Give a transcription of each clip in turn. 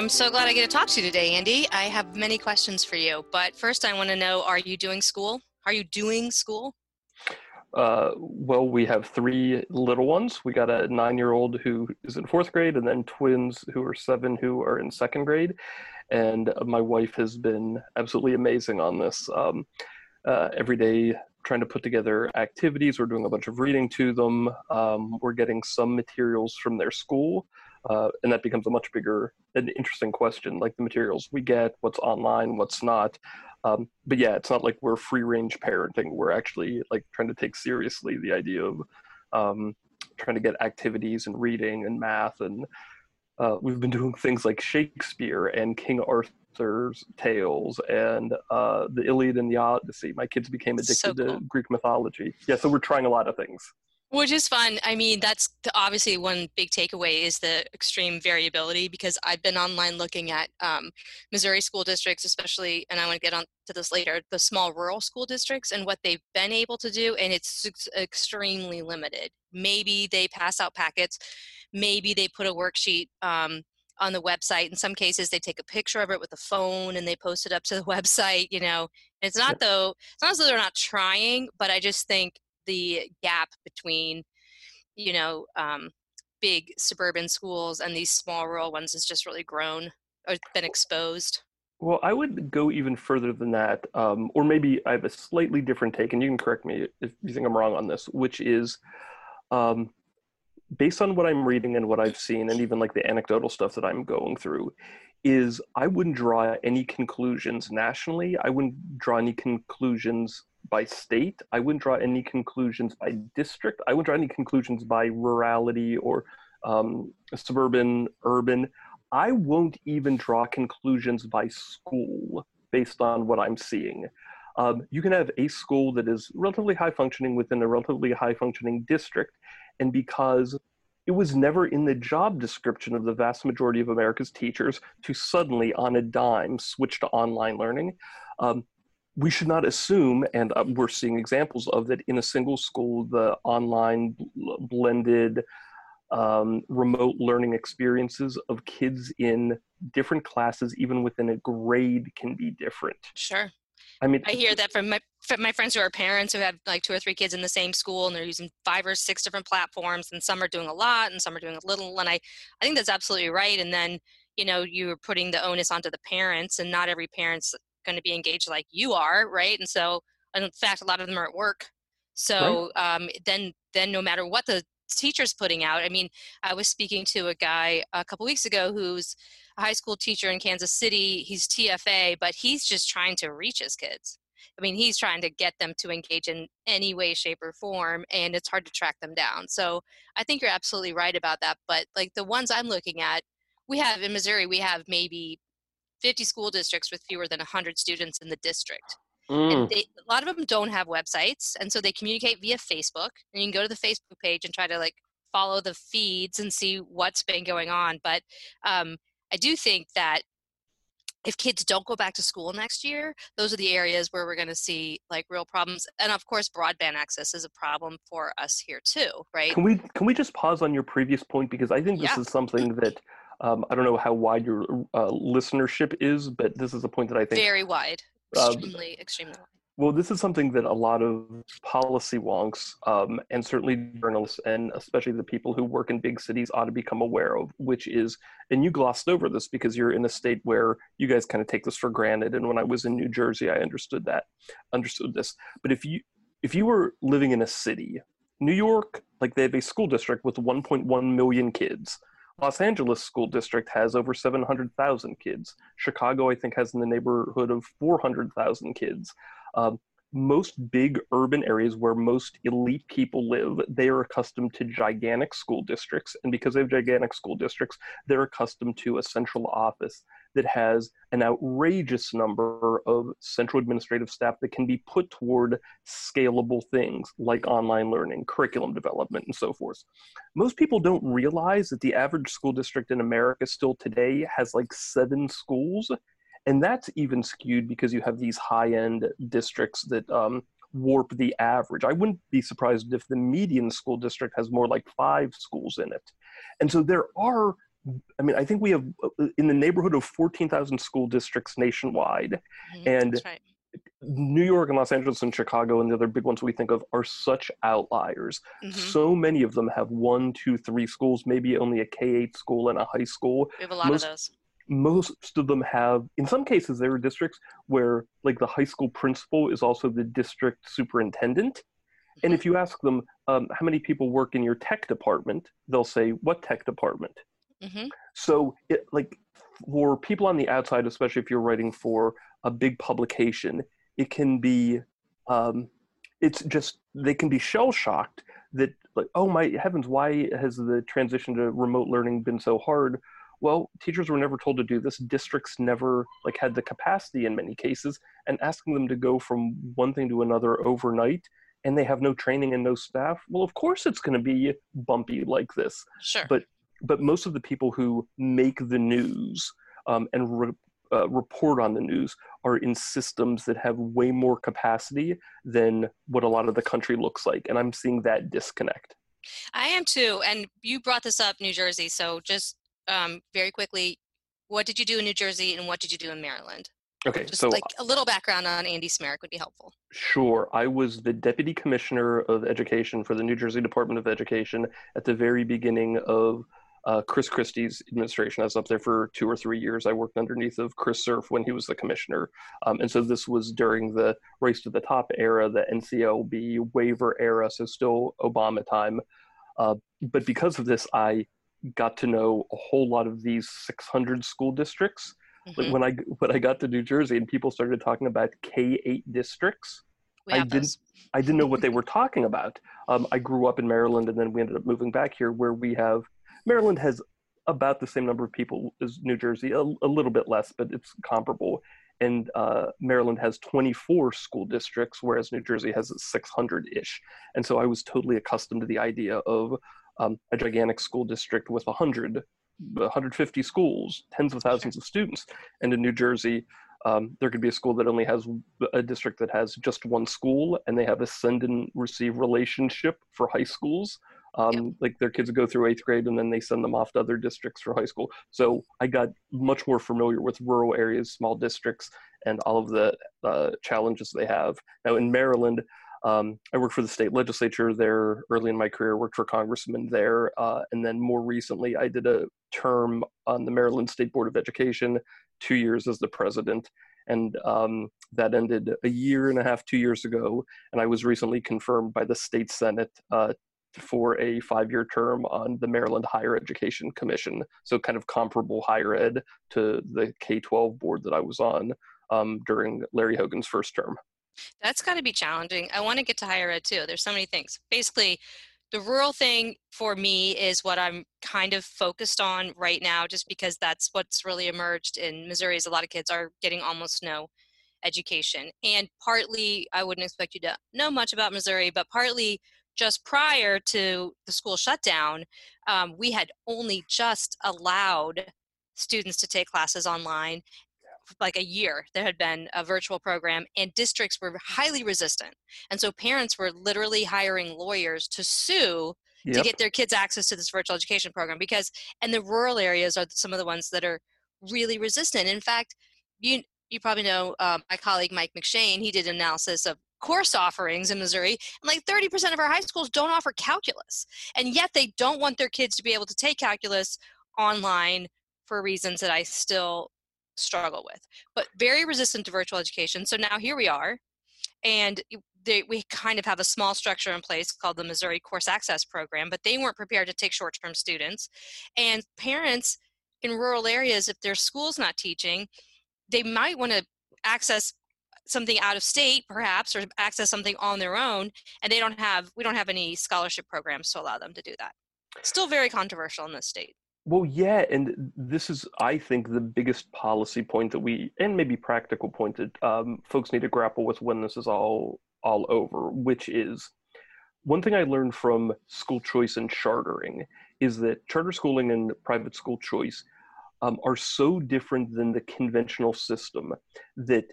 I'm so glad I get to talk to you today, Andy. I have many questions for you, but first I want to know are you doing school? Are you doing school? Uh, well, we have three little ones. We got a nine year old who is in fourth grade, and then twins who are seven who are in second grade. And my wife has been absolutely amazing on this. Um, uh, every day, trying to put together activities. We're doing a bunch of reading to them. Um, we're getting some materials from their school. Uh, and that becomes a much bigger and interesting question, like the materials we get, what's online, what's not. Um, but yeah, it's not like we're free range parenting. We're actually like trying to take seriously the idea of um, trying to get activities and reading and math. And uh, we've been doing things like Shakespeare and King Arthur's tales and uh, the Iliad and the Odyssey. My kids became addicted so cool. to Greek mythology. Yeah, so we're trying a lot of things. Which is fun. I mean, that's obviously one big takeaway is the extreme variability because I've been online looking at um, Missouri school districts, especially, and I want to get on to this later, the small rural school districts and what they've been able to do, and it's extremely limited. Maybe they pass out packets, maybe they put a worksheet um, on the website. In some cases, they take a picture of it with a phone and they post it up to the website. You know, it's not though. It's not as though they're not trying, but I just think the gap between you know um, big suburban schools and these small rural ones has just really grown or been exposed? Well i would go even further than that um, or maybe i have a slightly different take and you can correct me if you think i'm wrong on this which is um, based on what i'm reading and what i've seen and even like the anecdotal stuff that i'm going through is i wouldn't draw any conclusions nationally. I wouldn't draw any conclusions by state. I wouldn't draw any conclusions by district. I wouldn't draw any conclusions by rurality or um, suburban, urban. I won't even draw conclusions by school based on what I'm seeing. Um, you can have a school that is relatively high functioning within a relatively high functioning district, and because it was never in the job description of the vast majority of America's teachers to suddenly, on a dime, switch to online learning. Um, we should not assume, and uh, we're seeing examples of that in a single school, the online blended um, remote learning experiences of kids in different classes, even within a grade, can be different. Sure. I mean, I hear that from my from my friends who are parents who have like two or three kids in the same school, and they're using five or six different platforms, and some are doing a lot, and some are doing a little. And I, I think that's absolutely right. And then you know you're putting the onus onto the parents, and not every parent's going to be engaged like you are, right? And so, in fact, a lot of them are at work. So right. um, then, then no matter what the teacher's putting out, I mean, I was speaking to a guy a couple weeks ago who's a high school teacher in Kansas City. He's TFA, but he's just trying to reach his kids. I mean, he's trying to get them to engage in any way, shape, or form, and it's hard to track them down. So I think you're absolutely right about that. But like the ones I'm looking at, we have in Missouri, we have maybe 50 school districts with fewer than 100 students in the district. Mm. And they, a lot of them don't have websites, and so they communicate via Facebook. And you can go to the Facebook page and try to like follow the feeds and see what's been going on. But um, I do think that if kids don't go back to school next year, those are the areas where we're going to see like real problems. And of course, broadband access is a problem for us here too, right? Can we can we just pause on your previous point because I think this yeah. is something that um, I don't know how wide your uh, listenership is, but this is a point that I think very wide, um, extremely, extremely wide. Well, this is something that a lot of policy wonks um, and certainly journalists and especially the people who work in big cities ought to become aware of, which is, and you glossed over this because you're in a state where you guys kind of take this for granted. And when I was in New Jersey, I understood that, understood this. But if you if you were living in a city, New York, like they have a school district with 1.1 million kids Los Angeles school district has over 700,000 kids. Chicago, I think, has in the neighborhood of 400,000 kids. Um, most big urban areas where most elite people live, they are accustomed to gigantic school districts. And because they have gigantic school districts, they're accustomed to a central office that has an outrageous number of central administrative staff that can be put toward scalable things like online learning, curriculum development, and so forth. Most people don't realize that the average school district in America still today has like seven schools. And that's even skewed because you have these high end districts that um, warp the average. I wouldn't be surprised if the median school district has more like five schools in it. And so there are I mean, I think we have uh, in the neighborhood of 14,000 school districts nationwide. Mm-hmm, and right. New York and Los Angeles and Chicago and the other big ones we think of are such outliers. Mm-hmm. So many of them have one, two, three schools, maybe only a K 8 school and a high school. We have a lot most, of those. Most of them have, in some cases, there are districts where, like, the high school principal is also the district superintendent. Mm-hmm. And if you ask them, um, how many people work in your tech department, they'll say, what tech department? Mm-hmm. So, it, like, for people on the outside, especially if you're writing for a big publication, it can be, um, it's just, they can be shell shocked that, like, oh my heavens, why has the transition to remote learning been so hard? Well, teachers were never told to do this. Districts never like had the capacity in many cases, and asking them to go from one thing to another overnight and they have no training and no staff well of course it's going to be bumpy like this sure but but most of the people who make the news um, and re- uh, report on the news are in systems that have way more capacity than what a lot of the country looks like. And I'm seeing that disconnect. I am too. And you brought this up, New Jersey. So just um, very quickly, what did you do in New Jersey and what did you do in Maryland? Okay, Just so like a little background on Andy Smarick would be helpful. Sure. I was the Deputy Commissioner of Education for the New Jersey Department of Education at the very beginning of uh, Chris Christie's administration. I was up there for two or three years. I worked underneath of Chris Cerf when he was the commissioner. Um, and so this was during the race to the top era, the NCLB waiver era, so still Obama time. Uh, but because of this, I got to know a whole lot of these 600 school districts. Mm-hmm. Like when I when I got to New Jersey and people started talking about K eight districts, I didn't I didn't know what they were talking about. Um, I grew up in Maryland and then we ended up moving back here where we have Maryland has about the same number of people as New Jersey, a, a little bit less, but it's comparable. And uh, Maryland has 24 school districts, whereas New Jersey has 600 ish. And so I was totally accustomed to the idea of um, a gigantic school district with 100, 150 schools, tens of thousands of students. And in New Jersey, um, there could be a school that only has a district that has just one school, and they have a send and receive relationship for high schools. Um. Like their kids go through eighth grade and then they send them off to other districts for high school. So I got much more familiar with rural areas, small districts, and all of the uh, challenges they have. Now in Maryland, um, I worked for the state legislature there early in my career, worked for congressmen there. Uh, and then more recently, I did a term on the Maryland State Board of Education, two years as the president. And um, that ended a year and a half, two years ago. And I was recently confirmed by the state Senate uh, for a five year term on the Maryland Higher Education Commission. So, kind of comparable higher ed to the K 12 board that I was on um, during Larry Hogan's first term. That's got to be challenging. I want to get to higher ed too. There's so many things. Basically, the rural thing for me is what I'm kind of focused on right now, just because that's what's really emerged in Missouri. Is a lot of kids are getting almost no education, and partly I wouldn't expect you to know much about Missouri, but partly just prior to the school shutdown, um, we had only just allowed students to take classes online for like a year. There had been a virtual program and districts were highly resistant. And so parents were literally hiring lawyers to sue yep. to get their kids access to this virtual education program because and the rural areas are some of the ones that are really resistant. In fact you you probably know um, my colleague mike mcshane he did an analysis of course offerings in Missouri, and like 30% of our high schools don't offer calculus. And yet they don't want their kids to be able to take calculus online for reasons that I still struggle with. But very resistant to virtual education. So now here we are, and they, we kind of have a small structure in place called the Missouri Course Access Program, but they weren't prepared to take short term students. And parents in rural areas, if their school's not teaching, they might want to access something out of state perhaps or access something on their own and they don't have we don't have any scholarship programs to allow them to do that. Still very controversial in this state. Well yeah and this is i think the biggest policy point that we and maybe practical point that um, folks need to grapple with when this is all all over which is one thing i learned from school choice and chartering is that charter schooling and private school choice um, are so different than the conventional system that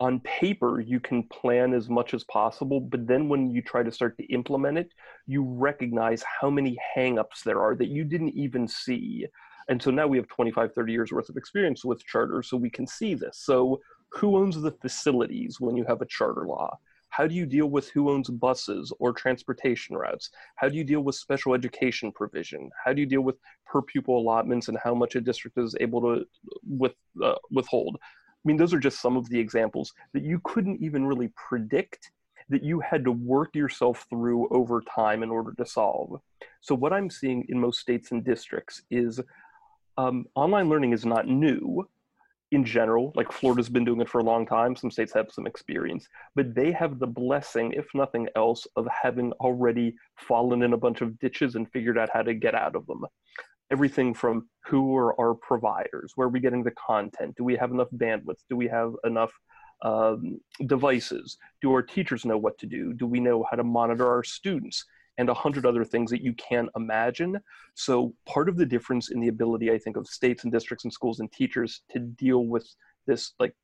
on paper you can plan as much as possible but then when you try to start to implement it you recognize how many hangups there are that you didn't even see And so now we have 25, 30 years worth of experience with charters, so we can see this. So who owns the facilities when you have a charter law? How do you deal with who owns buses or transportation routes? How do you deal with special education provision? How do you deal with per pupil allotments and how much a district is able to with, uh, withhold? I mean, those are just some of the examples that you couldn't even really predict that you had to work yourself through over time in order to solve. So, what I'm seeing in most states and districts is um, online learning is not new in general. Like Florida's been doing it for a long time. Some states have some experience, but they have the blessing, if nothing else, of having already fallen in a bunch of ditches and figured out how to get out of them everything from who are our providers, where are we getting the content, do we have enough bandwidth, do we have enough um, devices, do our teachers know what to do, do we know how to monitor our students, and a hundred other things that you can't imagine. So part of the difference in the ability, I think, of states and districts and schools and teachers to deal with this like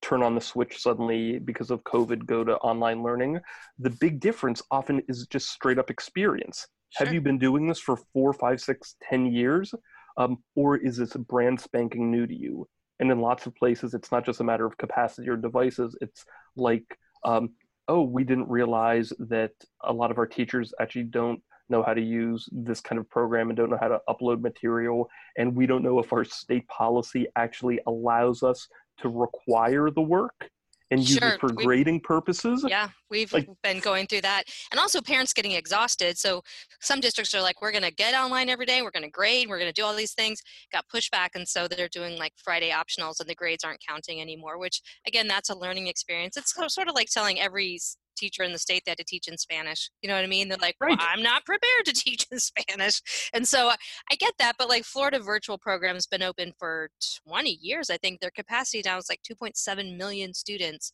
turn on the switch suddenly because of COVID, go to online learning. The big difference often is just straight up experience. Sure. Have you been doing this for four, five, six, ten years? Um, or is this brand spanking new to you? And in lots of places, it's not just a matter of capacity or devices. It's like, um, oh, we didn't realize that a lot of our teachers actually don't know how to use this kind of program and don't know how to upload material. And we don't know if our state policy actually allows us to require the work and use sure. it for grading purposes. Yeah, we've like, been going through that. And also parents getting exhausted. So some districts are like, we're going to get online every day, we're going to grade, we're going to do all these things. Got pushback. And so they're doing like Friday optionals and the grades aren't counting anymore, which again, that's a learning experience. It's sort of like telling every teacher in the state that to teach in Spanish. You know what I mean? They're like, right. well, I'm not prepared to teach in Spanish. And so I get that, but like Florida virtual program has been open for 20 years. I think their capacity now is like 2.7 million students.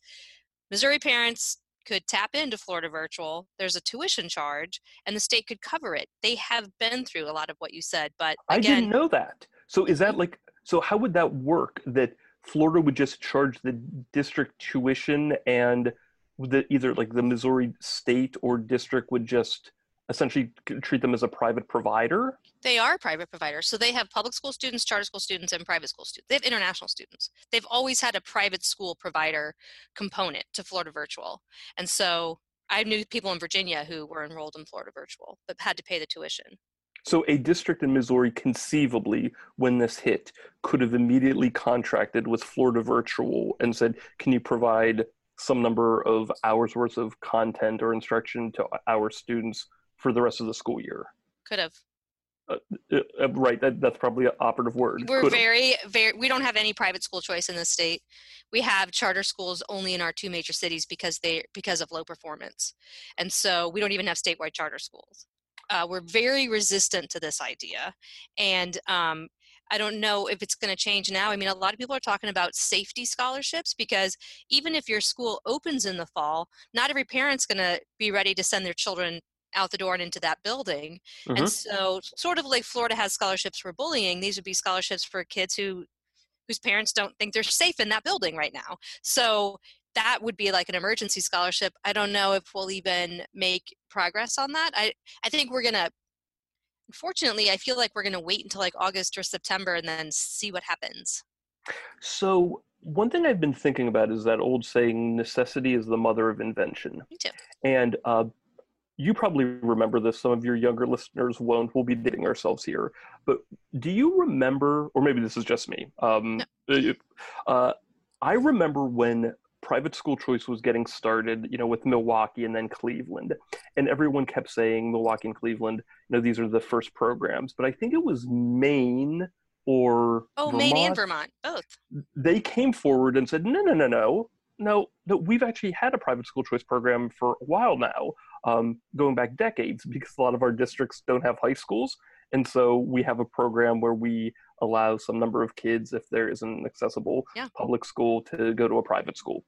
Missouri parents could tap into Florida Virtual. There's a tuition charge, and the state could cover it. They have been through a lot of what you said, but again, I didn't know that. So is that mm-hmm. like so? How would that work? That Florida would just charge the district tuition and that either like the Missouri state or district would just essentially treat them as a private provider? They are private providers. So they have public school students, charter school students, and private school students. They have international students. They've always had a private school provider component to Florida Virtual. And so I knew people in Virginia who were enrolled in Florida Virtual but had to pay the tuition. So a district in Missouri conceivably, when this hit, could have immediately contracted with Florida Virtual and said, "Can you provide some number of hours worth of content or instruction to our students for the rest of the school year. Could have. Uh, uh, uh, right, that, that's probably an operative word. We're Could've. very, very, we don't have any private school choice in this state. We have charter schools only in our two major cities because they, because of low performance. And so we don't even have statewide charter schools. Uh, we're very resistant to this idea. And um, I don't know if it's going to change now. I mean, a lot of people are talking about safety scholarships because even if your school opens in the fall, not every parent's going to be ready to send their children out the door and into that building. Mm-hmm. And so, sort of like Florida has scholarships for bullying, these would be scholarships for kids who whose parents don't think they're safe in that building right now. So that would be like an emergency scholarship. I don't know if we'll even make progress on that. I I think we're going to unfortunately, I feel like we're going to wait until like August or September and then see what happens. So, one thing I've been thinking about is that old saying, necessity is the mother of invention. Me too. And uh, you probably remember this. Some of your younger listeners won't. We'll be dating ourselves here. But do you remember, or maybe this is just me? Um, no. Uh, uh, I remember when private school choice was getting started, you know, with Milwaukee and then Cleveland. And everyone kept saying Milwaukee and Cleveland, you know, these are the first programs. But I think it was Maine or Oh, Vermont, Maine and Vermont, both. They came forward and said, no, no, no, no. No, no, we've actually had a private school choice program for a while now, um, going back decades, because a lot of our districts don't have high schools. And so we have a program where we allow some number of kids, if there isn't an accessible yeah. public school, to go to a private school.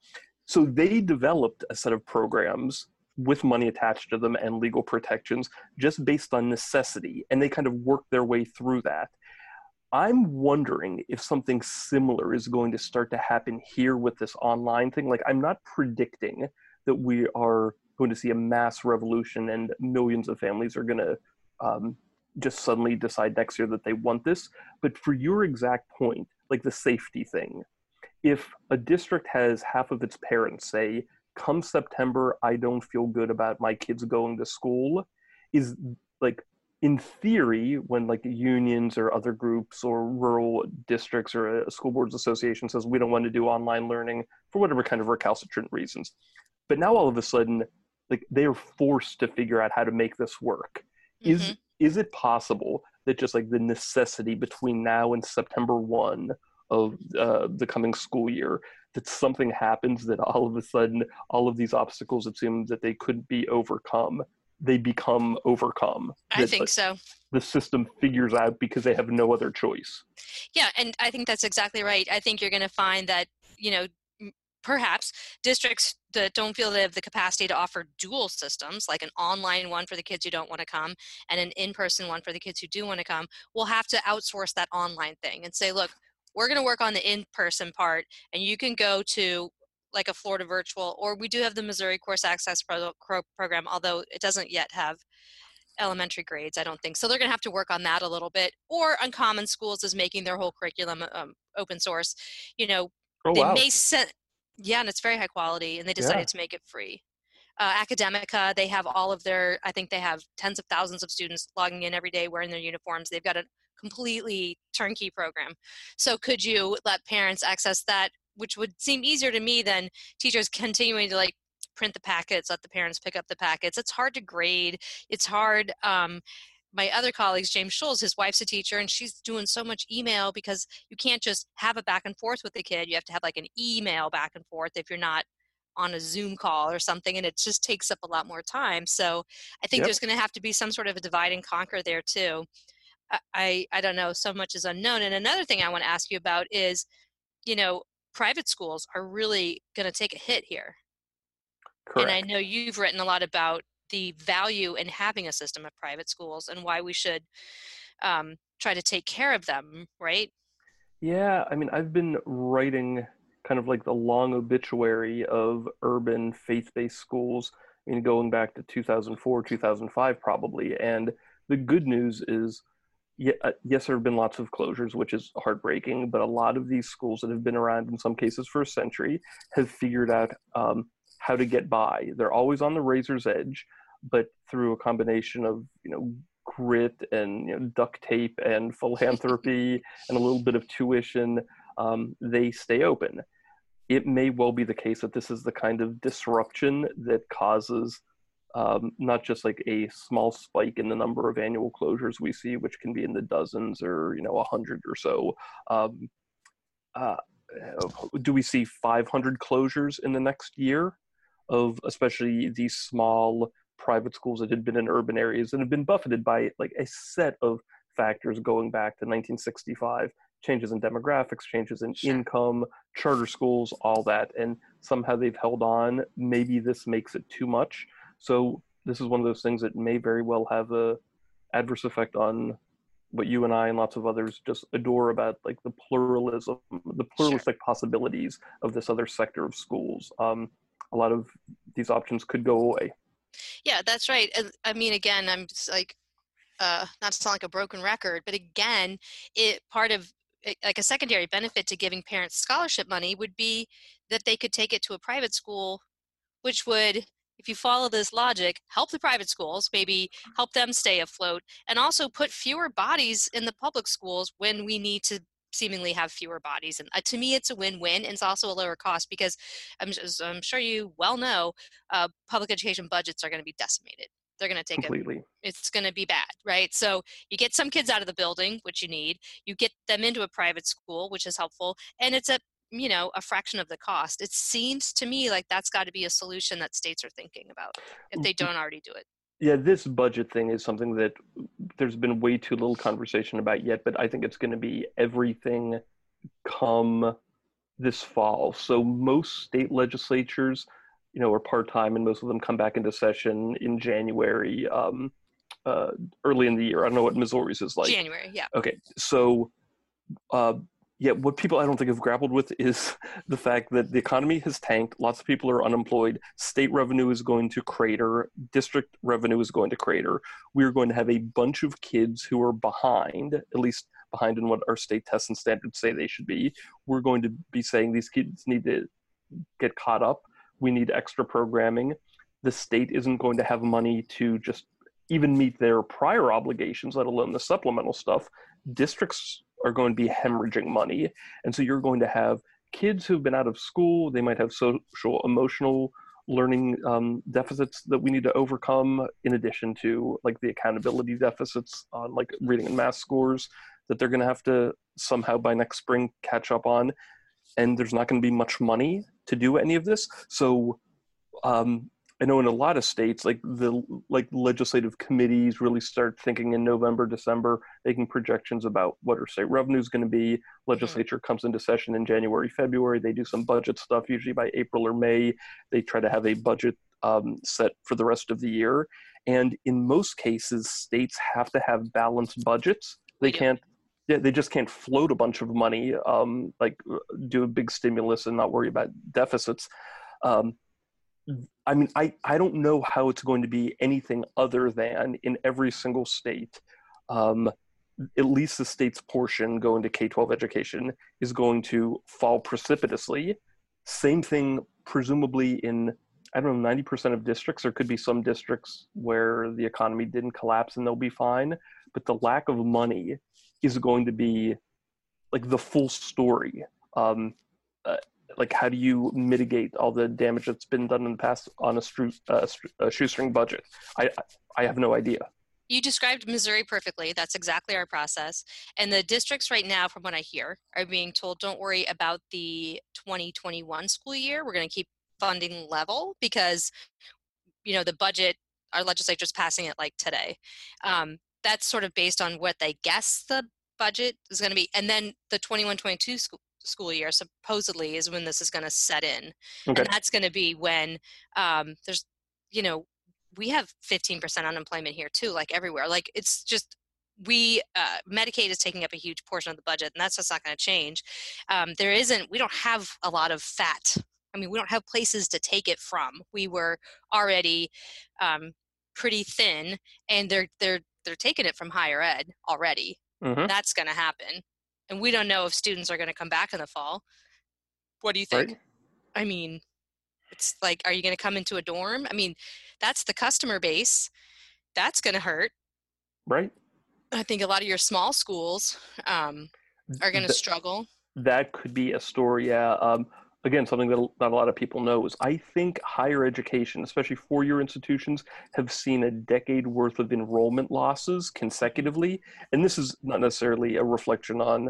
So they developed a set of programs with money attached to them and legal protections just based on necessity. And they kind of worked their way through that. I'm wondering if something similar is going to start to happen here with this online thing. Like, I'm not predicting that we are going to see a mass revolution and millions of families are going to um, just suddenly decide next year that they want this. But for your exact point, like the safety thing, if a district has half of its parents say, come September, I don't feel good about my kids going to school, is like in theory, when like unions or other groups or rural districts or a school boards association says we don't want to do online learning for whatever kind of recalcitrant reasons, but now all of a sudden, like they are forced to figure out how to make this work. Mm-hmm. Is is it possible that just like the necessity between now and September one of uh, the coming school year that something happens that all of a sudden all of these obstacles it seems that they couldn't be overcome they become overcome. I think so. The system figures out because they have no other choice. Yeah, and I think that's exactly right. I think you're going to find that, you know, perhaps districts that don't feel they have the capacity to offer dual systems, like an online one for the kids who don't want to come and an in person one for the kids who do want to come, will have to outsource that online thing and say, look, we're going to work on the in person part, and you can go to like a Florida virtual, or we do have the Missouri Course Access pro- pro- Program, although it doesn't yet have elementary grades, I don't think. So they're going to have to work on that a little bit. Or Uncommon Schools is making their whole curriculum um, open source. You know, oh, they wow. may set, yeah, and it's very high quality, and they decided yeah. to make it free. Uh, Academica, they have all of their, I think they have tens of thousands of students logging in every day wearing their uniforms. They've got a completely turnkey program. So could you let parents access that which would seem easier to me than teachers continuing to like print the packets, let the parents pick up the packets. It's hard to grade. It's hard. Um, my other colleagues, James Schulz, his wife's a teacher, and she's doing so much email because you can't just have a back and forth with the kid. You have to have like an email back and forth if you're not on a Zoom call or something, and it just takes up a lot more time. So I think yep. there's going to have to be some sort of a divide and conquer there too. I, I, I don't know. So much is unknown. And another thing I want to ask you about is, you know, private schools are really going to take a hit here. Correct. And I know you've written a lot about the value in having a system of private schools and why we should um, try to take care of them, right? Yeah, I mean, I've been writing kind of like the long obituary of urban faith based schools, I mean, going back to 2004, 2005, probably. And the good news is uh, yes, there have been lots of closures, which is heartbreaking, but a lot of these schools that have been around in some cases for a century have figured out um, how to get by. They're always on the razor's edge, but through a combination of, you know, grit and you know, duct tape and philanthropy and a little bit of tuition, um, they stay open. It may well be the case that this is the kind of disruption that causes um, not just like a small spike in the number of annual closures we see, which can be in the dozens or you know a hundred or so. Um, uh, do we see 500 closures in the next year of especially these small private schools that had been in urban areas and have been buffeted by like a set of factors going back to 1965 changes in demographics changes in income charter schools all that and somehow they've held on maybe this makes it too much so this is one of those things that may very well have a adverse effect on what you and I and lots of others just adore about like the pluralism, the pluralistic sure. possibilities of this other sector of schools. Um, a lot of these options could go away. Yeah, that's right. I mean, again, I'm just like, uh, not to sound like a broken record, but again, it part of like a secondary benefit to giving parents scholarship money would be that they could take it to a private school, which would if you follow this logic, help the private schools, maybe help them stay afloat, and also put fewer bodies in the public schools when we need to seemingly have fewer bodies. And uh, to me, it's a win-win. And it's also a lower cost because I'm, I'm sure you well know uh, public education budgets are going to be decimated. They're going to take completely. A, it's going to be bad, right? So you get some kids out of the building, which you need. You get them into a private school, which is helpful, and it's a you know a fraction of the cost it seems to me like that's got to be a solution that states are thinking about if they don't already do it yeah this budget thing is something that there's been way too little conversation about yet but i think it's going to be everything come this fall. So most state legislatures you know are part-time and most of them come back into session in january um, uh, early in the year. I don't know what missouri's is like. January yeah. Okay so uh, yeah, what people I don't think have grappled with is the fact that the economy has tanked. Lots of people are unemployed. State revenue is going to crater. District revenue is going to crater. We're going to have a bunch of kids who are behind, at least behind in what our state tests and standards say they should be. We're going to be saying these kids need to get caught up. We need extra programming. The state isn't going to have money to just even meet their prior obligations, let alone the supplemental stuff. Districts are going to be hemorrhaging money. And so you're going to have kids who've been out of school, they might have social, emotional learning um, deficits that we need to overcome, in addition to like the accountability deficits on like reading and math scores that they're going to have to somehow by next spring catch up on. And there's not going to be much money to do any of this. So um, I know in a lot of states, like the like legislative committees really start thinking in November, December, making projections about what our state revenue is going to be. Legislature mm-hmm. comes into session in January, February. They do some budget stuff. Usually by April or May, they try to have a budget um, set for the rest of the year. And in most cases, states have to have balanced budgets. They can't. Yeah, they just can't float a bunch of money, um, like do a big stimulus and not worry about deficits. Um, I mean, I, I don't know how it's going to be anything other than in every single state, um, at least the state's portion going to K 12 education is going to fall precipitously. Same thing, presumably, in, I don't know, 90% of districts. There could be some districts where the economy didn't collapse and they'll be fine. But the lack of money is going to be like the full story. Um, uh, like how do you mitigate all the damage that's been done in the past on a, stru- uh, a shoestring budget? I I have no idea. You described Missouri perfectly. That's exactly our process. And the districts right now, from what I hear, are being told, don't worry about the 2021 school year. We're going to keep funding level because, you know, the budget, our legislature is passing it like today. Um, that's sort of based on what they guess the budget is going to be. And then the 21 22 school, school year supposedly is when this is going to set in okay. and that's going to be when um, there's you know we have 15% unemployment here too like everywhere like it's just we uh, medicaid is taking up a huge portion of the budget and that's just not going to change um, there isn't we don't have a lot of fat i mean we don't have places to take it from we were already um, pretty thin and they're they're they're taking it from higher ed already mm-hmm. that's going to happen and we don't know if students are going to come back in the fall. What do you think? Right. I mean, it's like, are you going to come into a dorm? I mean, that's the customer base. That's going to hurt. Right. I think a lot of your small schools um, are going to struggle. That could be a story. Yeah. Um, again, something that not a lot of people know is I think higher education, especially four year institutions, have seen a decade worth of enrollment losses consecutively. And this is not necessarily a reflection on,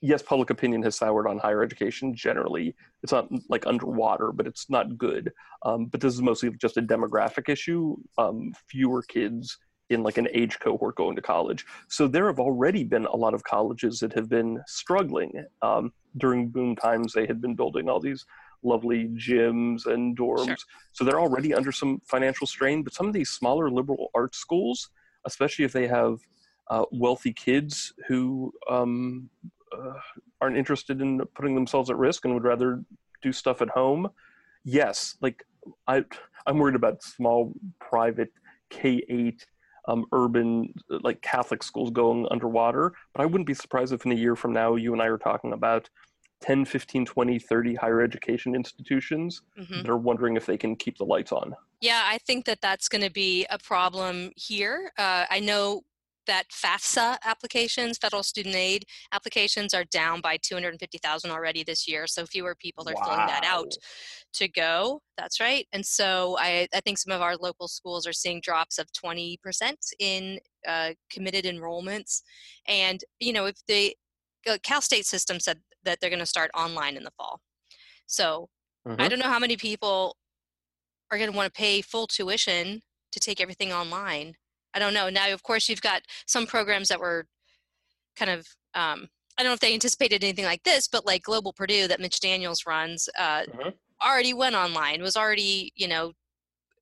yes, public opinion has soured on higher education generally. It's not like underwater, but it's not good. Um, but this is mostly just a demographic issue. Um, fewer kids in like an age cohort going to college. So there have already been a lot of colleges that have been struggling. Um, during boom times, they had been building all these lovely gyms and dorms. Sure. So they're already under some financial strain. But some of these smaller liberal arts schools, especially if they have uh, wealthy kids who um, uh, aren't interested in putting themselves at risk and would rather do stuff at home, yes, like I, I'm worried about small private K eight um, urban like Catholic schools going underwater. But I wouldn't be surprised if in a year from now you and I are talking about 10, 15, 20, 30 higher education institutions mm-hmm. that are wondering if they can keep the lights on. Yeah, I think that that's going to be a problem here. Uh, I know that FAFSA applications, federal student aid applications, are down by 250,000 already this year. So fewer people are wow. filling that out to go. That's right. And so I, I think some of our local schools are seeing drops of 20% in uh, committed enrollments. And, you know, if the uh, Cal State system said that they're going to start online in the fall. So mm-hmm. I don't know how many people are going to want to pay full tuition to take everything online I don't know. Now, of course, you've got some programs that were kind of um, I don't know if they anticipated anything like this, but like Global Purdue that Mitch Daniels runs uh, mm-hmm. already went online, was already you know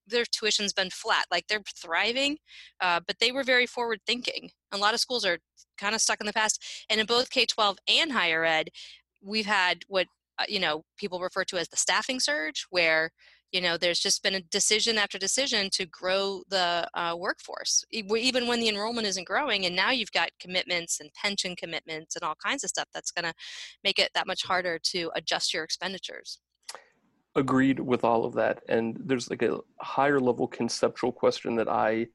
their tuition's been flat. Like they're thriving, uh, but they were very forward thinking. A lot of schools are kind of stuck in the past. And in both K 12 and higher ed, we've had what uh, you know people refer to as the staffing surge where you know there's just been a decision after decision to grow the uh, workforce even when the enrollment isn't growing and now you've got commitments and pension commitments and all kinds of stuff that's going to make it that much harder to adjust your expenditures. Agreed with all of that and there's like a higher level conceptual question that i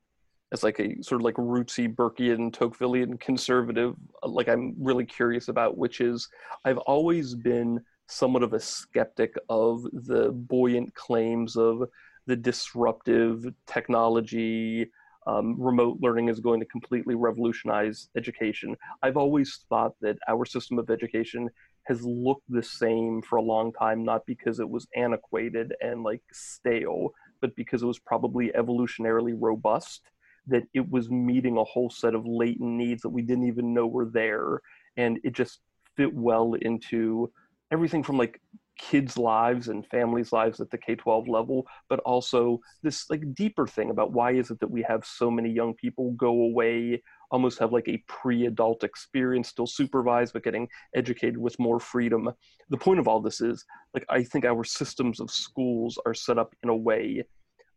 as like a sort of like rootsy Burkean Tocquevillian conservative, uh, like I'm really curious about, which is I've always been somewhat of a skeptic of the buoyant claims of the disruptive technology. Um, remote learning is going to completely revolutionize education. I've always thought that our system of education has looked the same for a long time, not because it was antiquated and like stale, but because it was probably evolutionarily robust, that it was meeting a whole set of latent needs that we didn't even know were there. And it just fit well into everything from like kids' lives and families' lives at the K 12 level, but also this like deeper thing about why is it that we have so many young people go away, almost have like a pre adult experience, still supervised, but getting educated with more freedom. The point of all this is like, I think our systems of schools are set up in a way.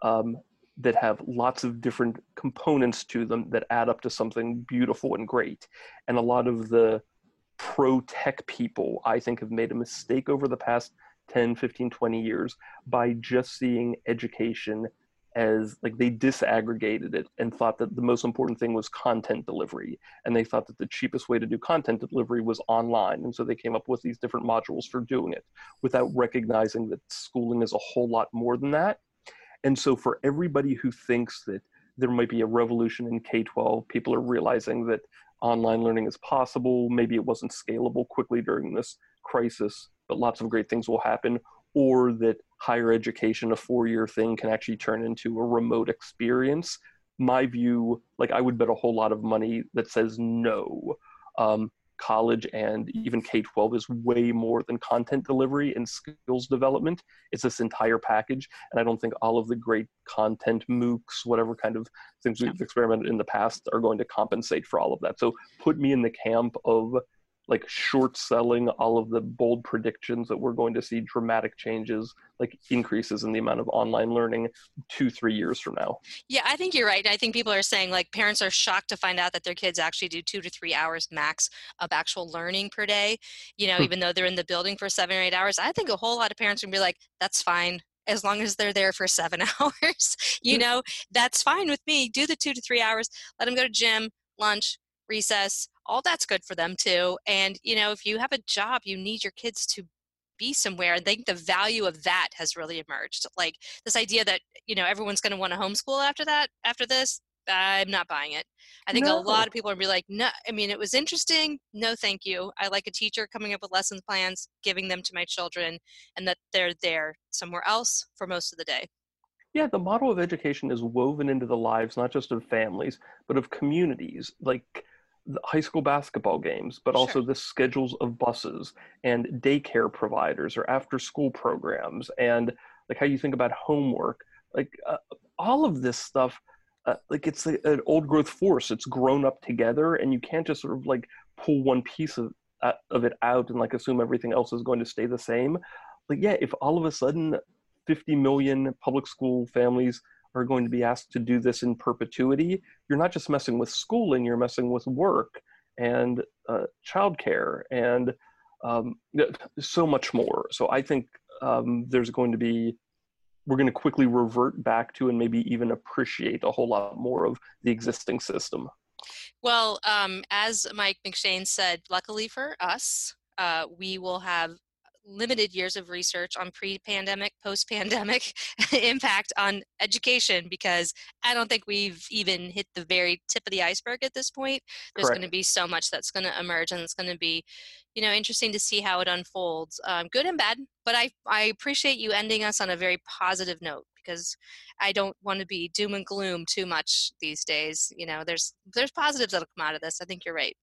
Um, that have lots of different components to them that add up to something beautiful and great. And a lot of the pro tech people, I think, have made a mistake over the past 10, 15, 20 years by just seeing education as like they disaggregated it and thought that the most important thing was content delivery. And they thought that the cheapest way to do content delivery was online. And so they came up with these different modules for doing it without recognizing that schooling is a whole lot more than that. And so for everybody who thinks that there might be a revolution in K 12, people are realizing that online learning is possible. Maybe it wasn't scalable quickly during this crisis, but lots of great things will happen. Or that higher education, a four year thing, can actually turn into a remote experience. My view, like I would bet a whole lot of money that says no. Um, college and even K 12 is way more than content delivery and skills development. It's this entire package. And I don't think all of the great content MOOCs, whatever kind of things we've experimented in the past, are going to compensate for all of that. So put me in the camp of like short selling all of the bold predictions that we're going to see dramatic changes like increases in the amount of online learning two three years from now. Yeah i think you're right. I think people are saying like parents are shocked to find out that their kids actually do two to three hours max of actual learning per day you know hmm. even though they're in the building for seven or eight hours. I think a whole lot of parents would be like that's fine as long as they're there for seven hours you hmm. know? That's fine with me. Do the two to three hours. Let them go to gym lunch recess all that's good for them too and you know if you have a job you need your kids to be somewhere i think the value of that has really emerged like this idea that you know everyone's going to want to homeschool after that after this i'm not buying it i think no. a lot of people are be like no i mean it was interesting no thank you i like a teacher coming up with lesson plans giving them to my children and that they're there somewhere else for most of the day yeah, the model of education is woven into the lives not just of families, but of communities. Like high school basketball games, but also the schedules of buses and daycare providers or after school programs and like how you think about homework. Like uh, all of this stuff, uh, like it's a, an old growth force. It's grown up together, and you can't just sort of like pull one piece of uh, of it out and like assume everything else is going to stay the same. Like yeah, if all of a sudden 50 million public school families are going to be asked to do this in perpetuity, you're not just messing with schooling, you're messing with work and uh, childcare and um, so much more. So I think um, there's going to be, we're going to quickly revert back to and maybe even appreciate a whole lot more of the existing system. Well, um, as Mike McShane said, luckily for us, uh, we will have limited years of research on pre-pandemic, post-pandemic impact on education because I don't think we've even hit the very tip of the iceberg at this point. There's going to be so much that's going to emerge, and it's going to be, you know, interesting to see how it unfolds, um, good and bad. But I I appreciate you ending us on a very positive note because I don't want to be doom and gloom too much these days. You know, there's there's positives that'll come out of this. I think you're right.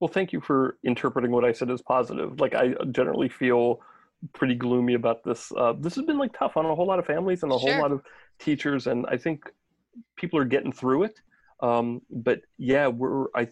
Well, thank you for interpreting what I said as positive. Like I generally feel pretty gloomy about this. Uh, this has been like tough on a whole lot of families and a sure. whole lot of teachers, and I think people are getting through it. Um, but yeah, we're I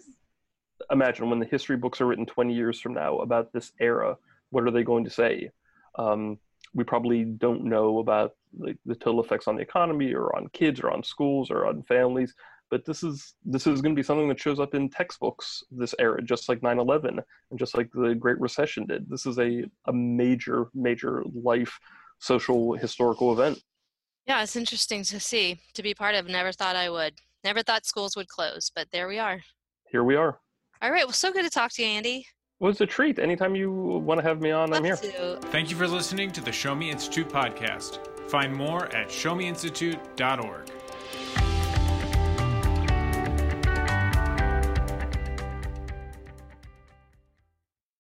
imagine when the history books are written 20 years from now about this era, what are they going to say? Um, we probably don't know about the, the total effects on the economy or on kids or on schools or on families but this is this is going to be something that shows up in textbooks this era just like 9-11 and just like the great recession did this is a, a major major life social historical event yeah it's interesting to see to be part of never thought i would never thought schools would close but there we are here we are all right well so good to talk to you andy well, it's a treat. Anytime you want to have me on, Love I'm here. To. Thank you for listening to the Show Me Institute podcast. Find more at showmeinstitute.org.